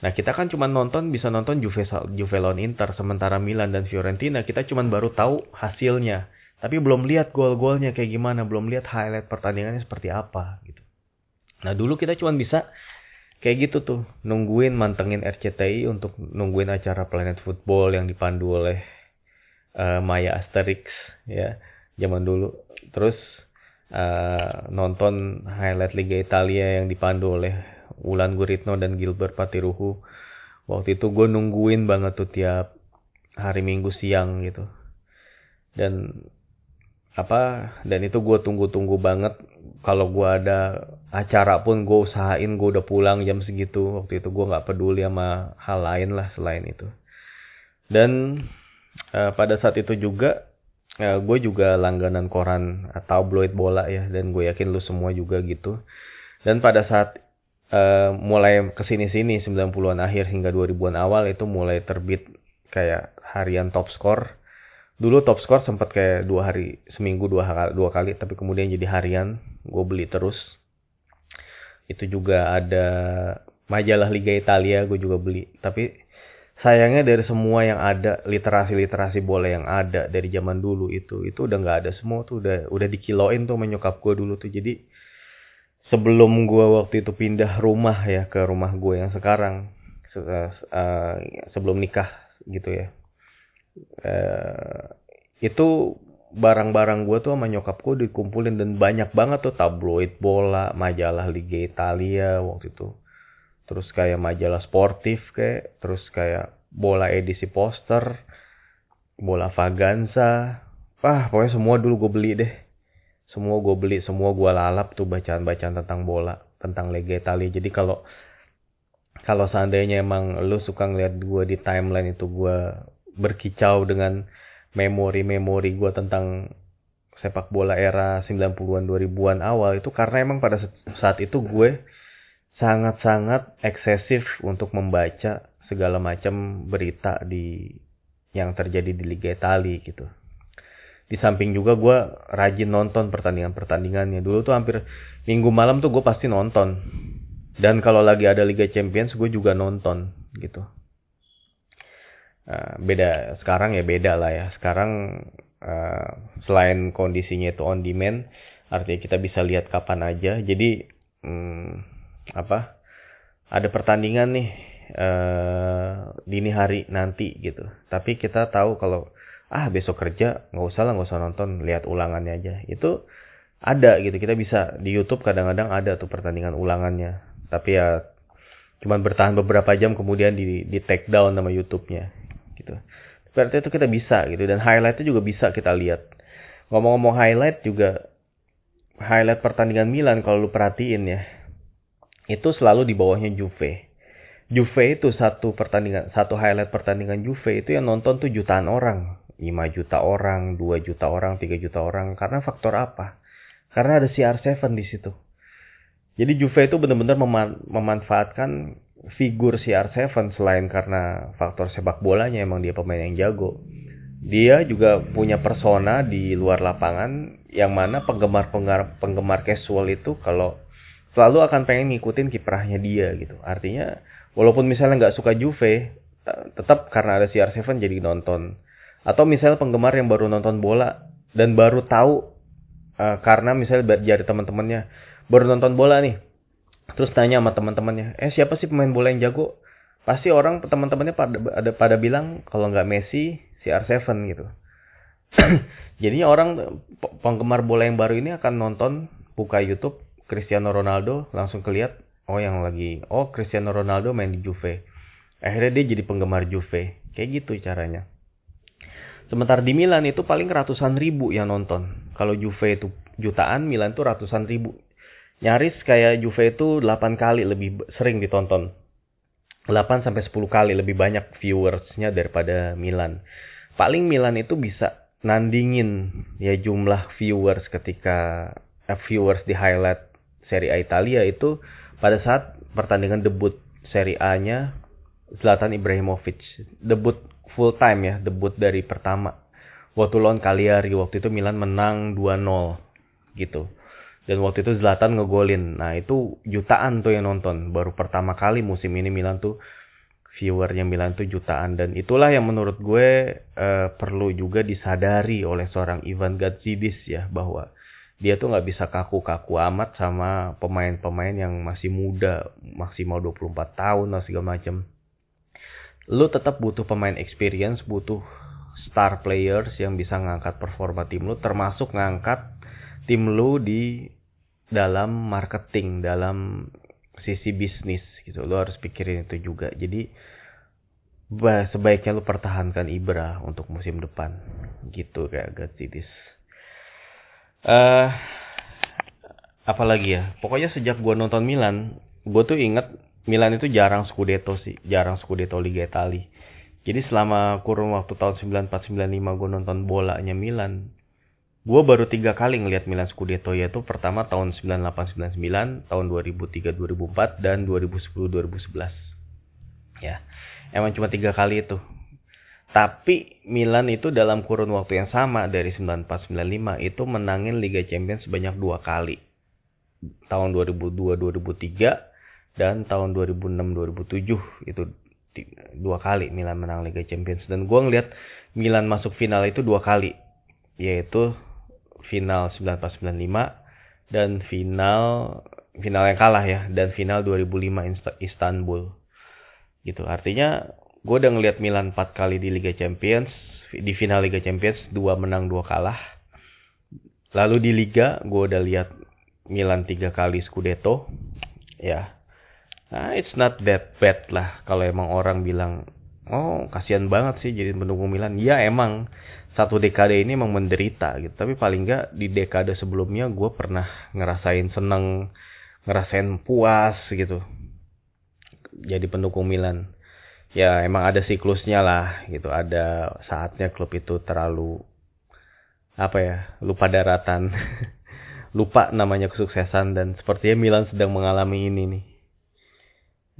Nah kita kan cuma nonton bisa nonton Juve, Juve lawan Inter. Sementara Milan dan Fiorentina kita cuma baru tahu hasilnya. Tapi belum lihat gol-golnya kayak gimana. Belum lihat highlight pertandingannya seperti apa gitu. Nah dulu kita cuma bisa kayak gitu tuh. Nungguin mantengin RCTI untuk nungguin acara Planet Football yang dipandu oleh uh, Maya Asterix ya zaman dulu. Terus uh, nonton highlight Liga Italia yang dipandu oleh Ulan Guritno dan Gilbert Patiruhu. Waktu itu gue nungguin banget tuh tiap hari Minggu siang gitu. Dan apa dan itu gue tunggu-tunggu banget kalau gue ada acara pun gue usahain gue udah pulang jam segitu waktu itu gue nggak peduli sama hal lain lah selain itu dan uh, pada saat itu juga uh, gue juga langganan koran atau tabloid bola ya dan gue yakin lu semua juga gitu. Dan pada saat uh, mulai ke sini-sini 90-an akhir hingga 2000-an awal itu mulai terbit kayak harian top score. Dulu top score sempat kayak dua hari seminggu dua dua kali tapi kemudian jadi harian. Gue beli terus. Itu juga ada majalah Liga Italia gue juga beli. Tapi sayangnya dari semua yang ada literasi literasi bola yang ada dari zaman dulu itu itu udah nggak ada semua tuh udah udah dikiloin tuh menyokap gue dulu tuh. Jadi sebelum gue waktu itu pindah rumah ya ke rumah gue yang sekarang uh, sebelum nikah gitu ya uh, itu barang-barang gue tuh sama nyokap gue dikumpulin dan banyak banget tuh tabloid bola majalah Liga Italia waktu itu terus kayak majalah sportif kayak terus kayak bola edisi poster bola Vaganza. Ah pokoknya semua dulu gue beli deh. Semua gue beli semua gue lalap tuh bacaan-bacaan tentang bola tentang Liga Italia. Jadi kalau kalau seandainya emang lu suka ngeliat gue di timeline itu gue berkicau dengan memori-memori gue tentang sepak bola era 90-an 2000-an awal itu karena emang pada saat itu gue sangat-sangat eksesif untuk membaca segala macam berita di yang terjadi di Liga Italia gitu. Di samping juga gue rajin nonton pertandingan-pertandingannya. Dulu tuh hampir minggu malam tuh gue pasti nonton. Dan kalau lagi ada Liga Champions gue juga nonton gitu. Uh, beda sekarang ya beda lah ya. Sekarang uh, selain kondisinya itu on demand, artinya kita bisa lihat kapan aja. Jadi hmm, apa ada pertandingan nih uh, dini hari nanti gitu. Tapi kita tahu kalau ah besok kerja nggak usah lah nggak usah nonton lihat ulangannya aja. Itu ada gitu kita bisa di YouTube kadang-kadang ada tuh pertandingan ulangannya. Tapi ya cuman bertahan beberapa jam kemudian di di take down sama YouTube-nya gitu. Berarti itu kita bisa gitu dan highlightnya juga bisa kita lihat. Ngomong-ngomong highlight juga highlight pertandingan Milan kalau lu perhatiin ya itu selalu di bawahnya Juve. Juve itu satu pertandingan, satu highlight pertandingan Juve itu yang nonton tuh jutaan orang. 5 juta orang, 2 juta orang, 3 juta orang. Karena faktor apa? Karena ada CR7 di situ. Jadi Juve itu benar-benar memanfaatkan figur CR7 selain karena faktor sepak bolanya emang dia pemain yang jago. Dia juga punya persona di luar lapangan yang mana penggemar-penggemar penggemar casual itu kalau selalu akan pengen ngikutin kiprahnya dia gitu. Artinya walaupun misalnya nggak suka Juve, tetap karena ada CR7 jadi nonton. Atau misalnya penggemar yang baru nonton bola dan baru tahu uh, karena misalnya dari teman-temannya baru nonton bola nih. Terus tanya sama teman-temannya, "Eh, siapa sih pemain bola yang jago?" Pasti orang teman-temannya pada ada pada bilang kalau nggak Messi, CR7 gitu. Jadinya orang penggemar bola yang baru ini akan nonton buka YouTube Cristiano Ronaldo langsung keliat oh yang lagi oh Cristiano Ronaldo main di Juve. Akhirnya dia jadi penggemar Juve. Kayak gitu caranya. Sementara di Milan itu paling ratusan ribu yang nonton. Kalau Juve itu jutaan Milan itu ratusan ribu. Nyaris kayak Juve itu 8 kali lebih sering ditonton. 8 sampai 10 kali lebih banyak viewersnya daripada Milan. Paling Milan itu bisa nandingin ya jumlah viewers ketika eh, viewers di highlight Serie A Italia itu pada saat pertandingan debut Serie A-nya Zlatan Ibrahimovic. Debut full time ya, debut dari pertama. Waktu lawan Cagliari, waktu itu Milan menang 2-0 gitu. Dan waktu itu Zlatan ngegolin. Nah itu jutaan tuh yang nonton. Baru pertama kali musim ini Milan tuh viewernya Milan tuh jutaan. Dan itulah yang menurut gue uh, perlu juga disadari oleh seorang Ivan Gazidis ya. Bahwa dia tuh nggak bisa kaku-kaku amat sama pemain-pemain yang masih muda, maksimal 24 tahun atau segala macam. Lu tetap butuh pemain experience, butuh star players yang bisa ngangkat performa tim lu, termasuk ngangkat tim lu di dalam marketing, dalam sisi bisnis gitu. Lu harus pikirin itu juga. Jadi sebaiknya lu pertahankan Ibra untuk musim depan gitu kayak Gatidis uh, apalagi ya? Pokoknya sejak gue nonton Milan gue tuh inget Milan itu jarang Scudetto sih jarang Scudetto Liga Italia. Jadi selama kurun waktu tahun 94-95 gue nonton bolanya Milan gue baru tiga kali ngelihat Milan Scudetto yaitu pertama tahun 98-99 tahun 2003-2004 dan 2010-2011 ya emang cuma tiga kali itu tapi Milan itu dalam kurun waktu yang sama dari 94-95 itu menangin Liga Champions sebanyak dua kali. Tahun 2002-2003 dan tahun 2006-2007 itu dua kali Milan menang Liga Champions. Dan gue ngeliat Milan masuk final itu dua kali yaitu final 9495 dan final final yang kalah ya dan final 2005 Istanbul. Gitu. Artinya gue udah ngeliat Milan 4 kali di Liga Champions di final Liga Champions dua menang dua kalah. Lalu di Liga gue udah lihat Milan tiga kali Scudetto. Ya nah, it's not that bad lah kalau emang orang bilang oh kasihan banget sih jadi pendukung Milan. Ya emang satu dekade ini emang menderita gitu. Tapi paling nggak di dekade sebelumnya gue pernah ngerasain seneng ngerasain puas gitu jadi pendukung Milan ya emang ada siklusnya lah gitu ada saatnya klub itu terlalu apa ya lupa daratan lupa namanya kesuksesan dan sepertinya Milan sedang mengalami ini nih.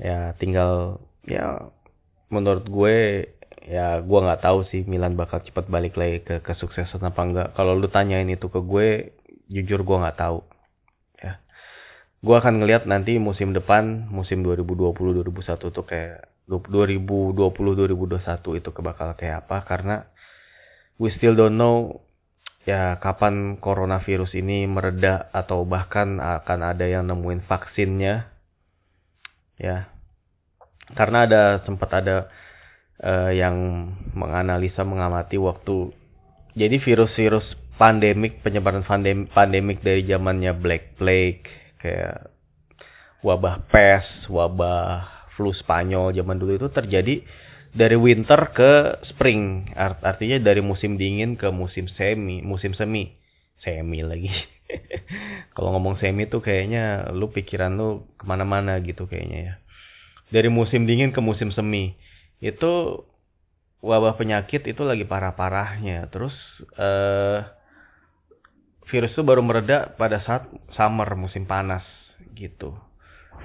Ya tinggal ya menurut gue ya gue nggak tahu sih Milan bakal cepat balik lagi ke kesuksesan apa enggak. Kalau lu tanyain itu ke gue, jujur gue nggak tahu. Ya, gue akan ngelihat nanti musim depan, musim 2020-2021 tuh kayak 2020-2021 itu bakal kayak apa karena we still don't know ya kapan coronavirus ini mereda atau bahkan akan ada yang nemuin vaksinnya. Ya karena ada sempat ada uh, yang menganalisa mengamati waktu jadi virus-virus pandemik penyebaran pandemik dari zamannya Black Plague kayak wabah pes wabah flu Spanyol zaman dulu itu terjadi dari winter ke spring. Art artinya dari musim dingin ke musim semi musim semi. Semi lagi. Kalau ngomong semi tuh kayaknya lu pikiran lu ke mana-mana gitu kayaknya ya. Dari musim dingin ke musim semi. Itu wabah penyakit itu lagi parah-parahnya. Terus uh, virus itu baru mereda pada saat summer musim panas gitu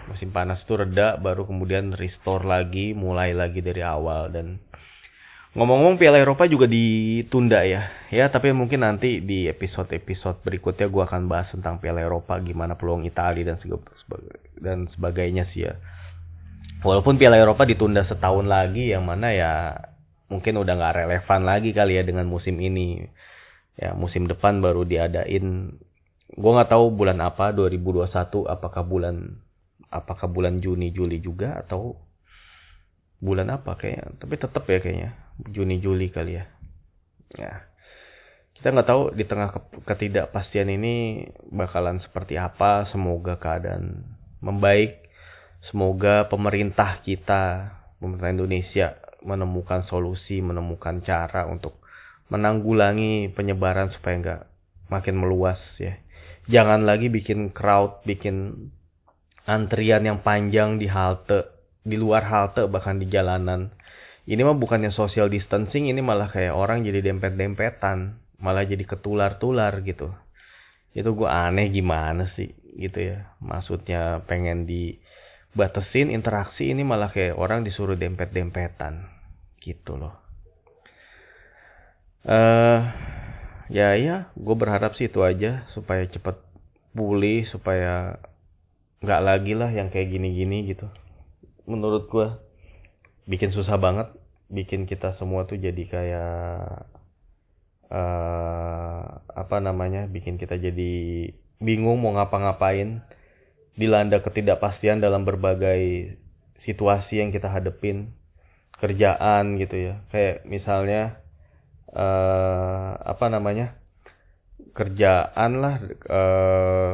musim panas itu reda baru kemudian restore lagi mulai lagi dari awal. Dan ngomong-ngomong Piala Eropa juga ditunda ya. Ya tapi mungkin nanti di episode-episode berikutnya gue akan bahas tentang Piala Eropa gimana peluang Italia dan dan sebagainya sih ya. Walaupun Piala Eropa ditunda setahun lagi yang mana ya mungkin udah nggak relevan lagi kali ya dengan musim ini. Ya musim depan baru diadain. Gue nggak tahu bulan apa 2021 apakah bulan apakah bulan Juni Juli juga atau bulan apa kayaknya? Tapi tetap ya kayaknya. Juni Juli kali ya. Ya. Kita nggak tahu di tengah ketidakpastian ini bakalan seperti apa. Semoga keadaan membaik. Semoga pemerintah kita pemerintah Indonesia menemukan solusi menemukan cara untuk menanggulangi penyebaran supaya nggak makin meluas ya. Jangan lagi bikin crowd bikin antrian yang panjang di halte, di luar halte bahkan di jalanan. Ini mah bukannya social distancing, ini malah kayak orang jadi dempet-dempetan, malah jadi ketular-tular gitu. Itu gue aneh gimana sih gitu ya. Maksudnya pengen dibatasin interaksi ini malah kayak orang disuruh dempet-dempetan gitu loh. Eh uh, ya ya, gue berharap sih itu aja supaya cepet pulih supaya nggak lagi lah yang kayak gini-gini gitu. Menurut gue bikin susah banget bikin kita semua tuh jadi kayak uh, apa namanya bikin kita jadi bingung mau ngapa-ngapain dilanda ketidakpastian dalam berbagai situasi yang kita hadepin kerjaan gitu ya. Kayak misalnya uh, apa namanya kerjaan lah uh,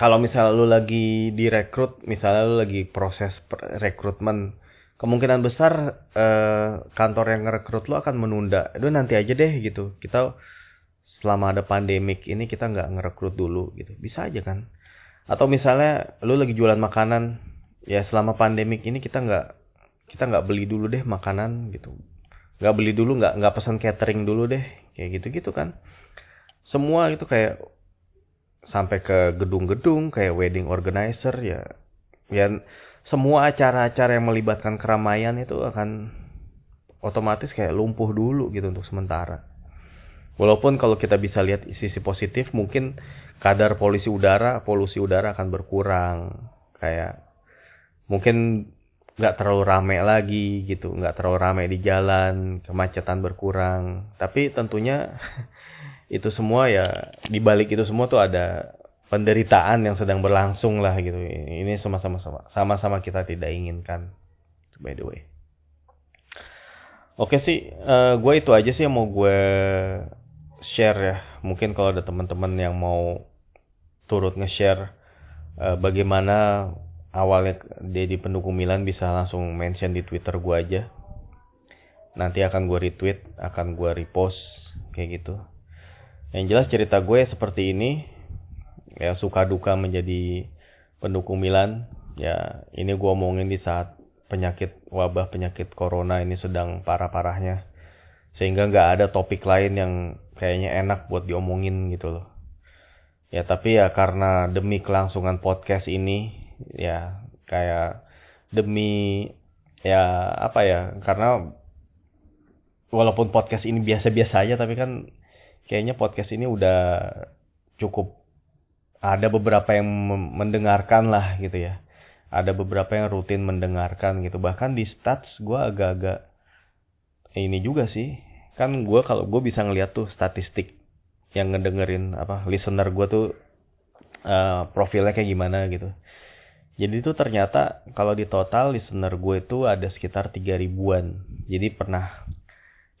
kalau misalnya lu lagi direkrut, misalnya lu lagi proses rekrutmen, kemungkinan besar eh, kantor yang ngerekrut lu akan menunda. Itu nanti aja deh gitu. Kita selama ada pandemik ini kita nggak ngerekrut dulu gitu. Bisa aja kan? Atau misalnya lu lagi jualan makanan ya selama pandemik ini kita nggak kita nggak beli dulu deh makanan gitu. Nggak beli dulu nggak nggak pesan catering dulu deh. Kayak gitu gitu kan? Semua itu kayak sampai ke gedung-gedung kayak wedding organizer ya ya semua acara-acara yang melibatkan keramaian itu akan otomatis kayak lumpuh dulu gitu untuk sementara. Walaupun kalau kita bisa lihat sisi positif mungkin kadar polusi udara polusi udara akan berkurang. Kayak mungkin nggak terlalu rame lagi gitu nggak terlalu rame di jalan kemacetan berkurang. Tapi tentunya itu semua ya di balik itu semua tuh ada penderitaan yang sedang berlangsung lah gitu ini sama-sama sama-sama kita tidak inginkan by the way oke sih uh, gue itu aja sih yang mau gue share ya mungkin kalau ada teman-teman yang mau turut nge-share uh, bagaimana awalnya dia di pendukung Milan bisa langsung mention di Twitter gue aja. Nanti akan gue retweet, akan gue repost kayak gitu. Yang jelas cerita gue seperti ini. Ya suka duka menjadi pendukung Milan. Ya ini gue omongin di saat penyakit wabah penyakit corona ini sedang parah-parahnya. Sehingga nggak ada topik lain yang kayaknya enak buat diomongin gitu loh. Ya tapi ya karena demi kelangsungan podcast ini ya kayak demi ya apa ya karena walaupun podcast ini biasa-biasa aja tapi kan kayaknya podcast ini udah cukup. Ada beberapa yang mendengarkan lah gitu ya. Ada beberapa yang rutin mendengarkan gitu. Bahkan di stats gue agak-agak ini juga sih. Kan gue kalau gue bisa ngeliat tuh statistik yang ngedengerin apa listener gue tuh uh, profilnya kayak gimana gitu. Jadi itu ternyata kalau di total listener gue itu ada sekitar 3 ribuan. Jadi pernah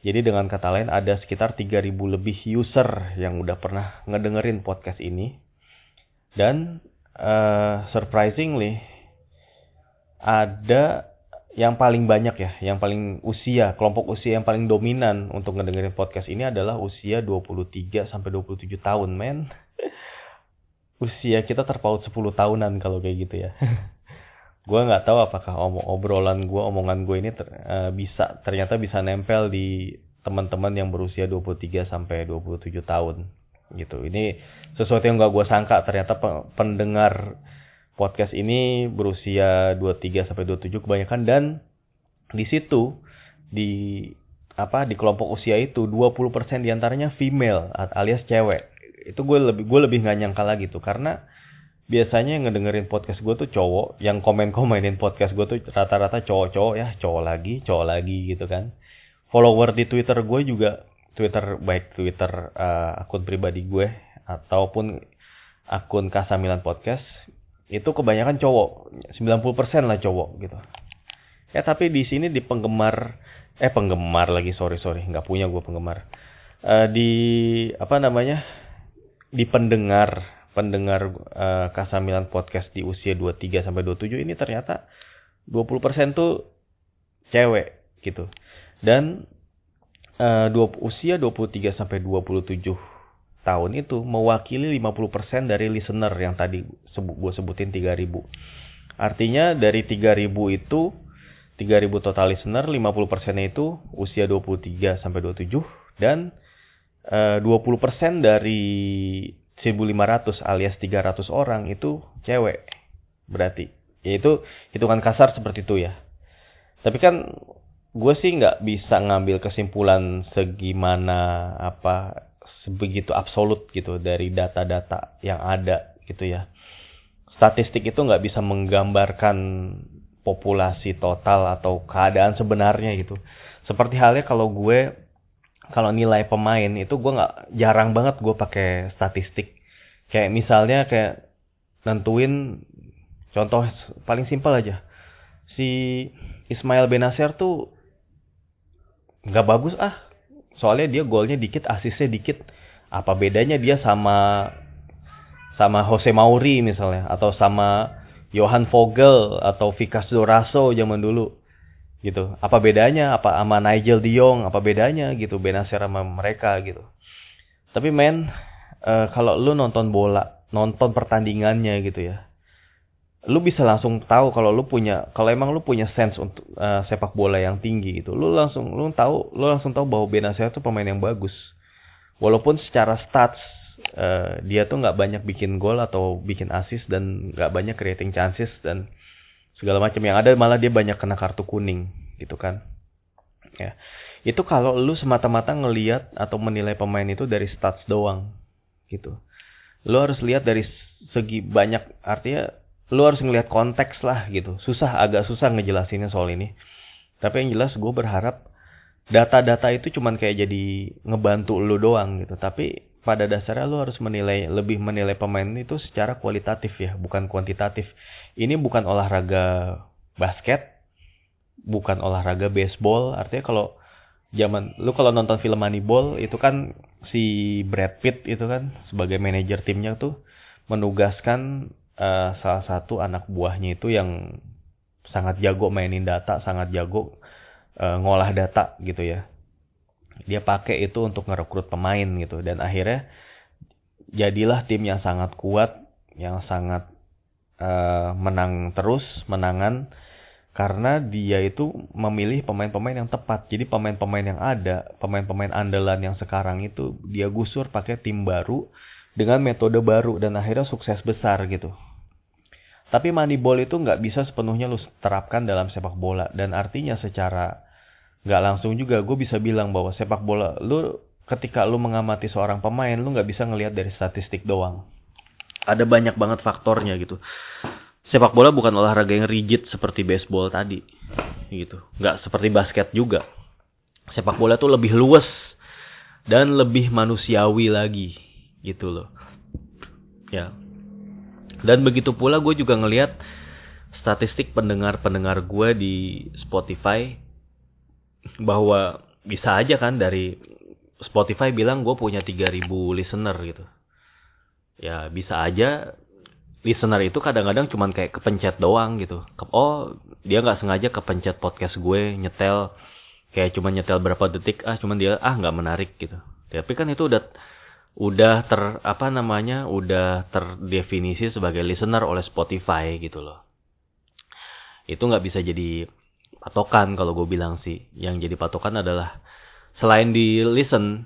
jadi dengan kata lain ada sekitar 3000 lebih user yang udah pernah ngedengerin podcast ini. Dan uh, surprisingly ada yang paling banyak ya, yang paling usia, kelompok usia yang paling dominan untuk ngedengerin podcast ini adalah usia 23 sampai 27 tahun, men usia kita terpaut 10 tahunan kalau kayak gitu ya. gue nggak tahu apakah omong obrolan gue, omongan gue ini ter, uh, bisa ternyata bisa nempel di teman-teman yang berusia 23 sampai 27 tahun gitu. Ini sesuatu yang gak gue sangka ternyata pendengar podcast ini berusia 23 sampai 27 kebanyakan dan di situ di apa di kelompok usia itu 20% di antaranya female alias cewek itu gue lebih gue lebih nggak nyangka lagi tuh karena biasanya yang ngedengerin podcast gue tuh cowok yang komen komenin podcast gue tuh rata-rata cowok-cowok ya cowok lagi cowok lagi gitu kan. Follower di twitter gue juga twitter baik twitter uh, akun pribadi gue ataupun akun Kasamilan podcast itu kebanyakan cowok 90% lah cowok gitu. Ya tapi di sini di penggemar eh penggemar lagi sorry sorry nggak punya gue penggemar. Uh, di apa namanya di pendengar pendengar uh, Kasamilan podcast di usia 23 sampai 27 ini ternyata 20% tuh cewek gitu. Dan uh, usia 23 sampai 27 tahun itu mewakili 50% dari listener yang tadi sebut gue sebutin 3000. Artinya dari 3000 itu 3000 total listener 50%-nya itu usia 23 sampai 27 dan 20% eh, dari 1500 alias 300 orang itu cewek. Berarti. Yaitu hitungan kasar seperti itu ya. Tapi kan gue sih nggak bisa ngambil kesimpulan segimana apa sebegitu absolut gitu dari data-data yang ada gitu ya. Statistik itu nggak bisa menggambarkan populasi total atau keadaan sebenarnya gitu. Seperti halnya kalau gue kalau nilai pemain itu gue nggak jarang banget gue pakai statistik. Kayak misalnya kayak nentuin contoh paling simpel aja. Si Ismail Benacer tuh nggak bagus ah. Soalnya dia golnya dikit asisnya dikit. Apa bedanya dia sama sama Jose Mauri misalnya? Atau sama Johan Vogel atau Vikas Doraso zaman dulu gitu. Apa bedanya? Apa sama Nigel De Jong? Apa bedanya gitu? Benacer sama mereka gitu. Tapi men, uh, kalau lu nonton bola, nonton pertandingannya gitu ya, lu bisa langsung tahu kalau lu punya, kalau emang lu punya sense untuk uh, sepak bola yang tinggi gitu, lu langsung lu tahu, lu langsung tahu bahwa Benacer itu pemain yang bagus. Walaupun secara stats uh, dia tuh nggak banyak bikin gol atau bikin assist dan nggak banyak creating chances dan segala macam. Yang ada malah dia banyak kena kartu kuning gitu kan. Ya. Itu kalau lu semata-mata ngeliat atau menilai pemain itu dari stats doang gitu. Lu harus lihat dari segi banyak artinya lu harus ngelihat konteks lah gitu. Susah agak susah ngejelasinnya soal ini. Tapi yang jelas gue berharap data-data itu cuman kayak jadi ngebantu lu doang gitu. Tapi pada dasarnya lu harus menilai lebih menilai pemain itu secara kualitatif ya bukan kuantitatif ini bukan olahraga basket bukan olahraga baseball artinya kalau zaman lu kalau nonton film Moneyball itu kan si Brad Pitt itu kan sebagai manajer timnya tuh menugaskan uh, salah satu anak buahnya itu yang sangat jago mainin data, sangat jago uh, ngolah data gitu ya. Dia pakai itu untuk ngerekrut pemain gitu dan akhirnya jadilah tim yang sangat kuat, yang sangat uh, menang terus, menangan karena dia itu memilih pemain-pemain yang tepat. Jadi pemain-pemain yang ada, pemain-pemain andalan yang sekarang itu dia gusur pakai tim baru dengan metode baru dan akhirnya sukses besar gitu. Tapi Moneyball itu nggak bisa sepenuhnya lu terapkan dalam sepak bola dan artinya secara nggak langsung juga gue bisa bilang bahwa sepak bola lu ketika lu mengamati seorang pemain lu nggak bisa ngelihat dari statistik doang. Ada banyak banget faktornya gitu. Sepak bola bukan olahraga yang rigid seperti baseball tadi gitu. Nggak seperti basket juga. Sepak bola tuh lebih luas dan lebih manusiawi lagi gitu loh. Ya. Dan begitu pula gue juga ngelihat statistik pendengar-pendengar gue di Spotify bahwa bisa aja kan dari Spotify bilang gue punya 3000 listener gitu ya bisa aja listener itu kadang-kadang cuman kayak kepencet doang gitu. Oh, dia nggak sengaja kepencet podcast gue nyetel kayak cuma nyetel berapa detik ah cuman dia ah nggak menarik gitu. Tapi kan itu udah udah ter apa namanya udah terdefinisi sebagai listener oleh Spotify gitu loh. Itu nggak bisa jadi patokan kalau gue bilang sih. Yang jadi patokan adalah selain di listen,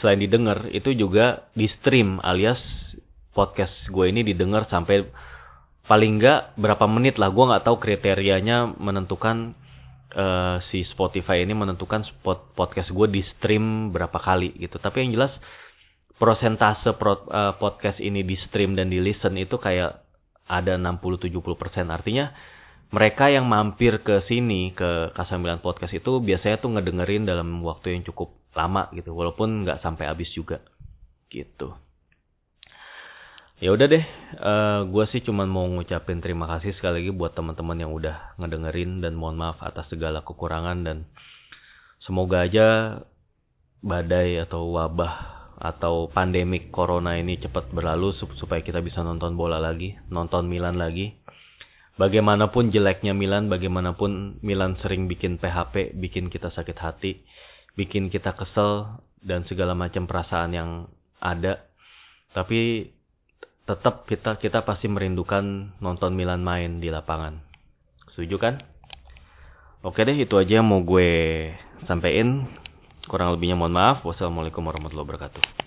selain didengar itu juga di stream alias podcast gue ini didengar sampai paling enggak berapa menit lah. Gue nggak tahu kriterianya menentukan uh, si Spotify ini menentukan spot podcast gue di stream berapa kali gitu. Tapi yang jelas prosentase pro, uh, podcast ini di stream dan di listen itu kayak ada 60-70% artinya mereka yang mampir ke sini ke K9 Podcast itu biasanya tuh ngedengerin dalam waktu yang cukup lama gitu walaupun nggak sampai habis juga gitu. Ya udah deh uh, eh, gue sih cuman mau ngucapin terima kasih sekali lagi buat teman-teman yang udah ngedengerin dan mohon maaf atas segala kekurangan dan semoga aja badai atau wabah atau pandemik corona ini cepat berlalu supaya kita bisa nonton bola lagi nonton Milan lagi bagaimanapun jeleknya Milan bagaimanapun Milan sering bikin PHP bikin kita sakit hati bikin kita kesel dan segala macam perasaan yang ada tapi tetap kita kita pasti merindukan nonton Milan main di lapangan. Setuju kan? Oke deh, itu aja yang mau gue sampein. Kurang lebihnya mohon maaf. Wassalamualaikum warahmatullahi wabarakatuh.